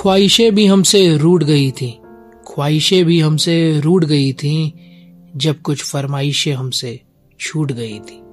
ख्वाहिशें भी हमसे रूट गई थी। ख्वाहिशें भी हमसे रूट गई थी जब कुछ फरमाइशें हमसे छूट गई थी।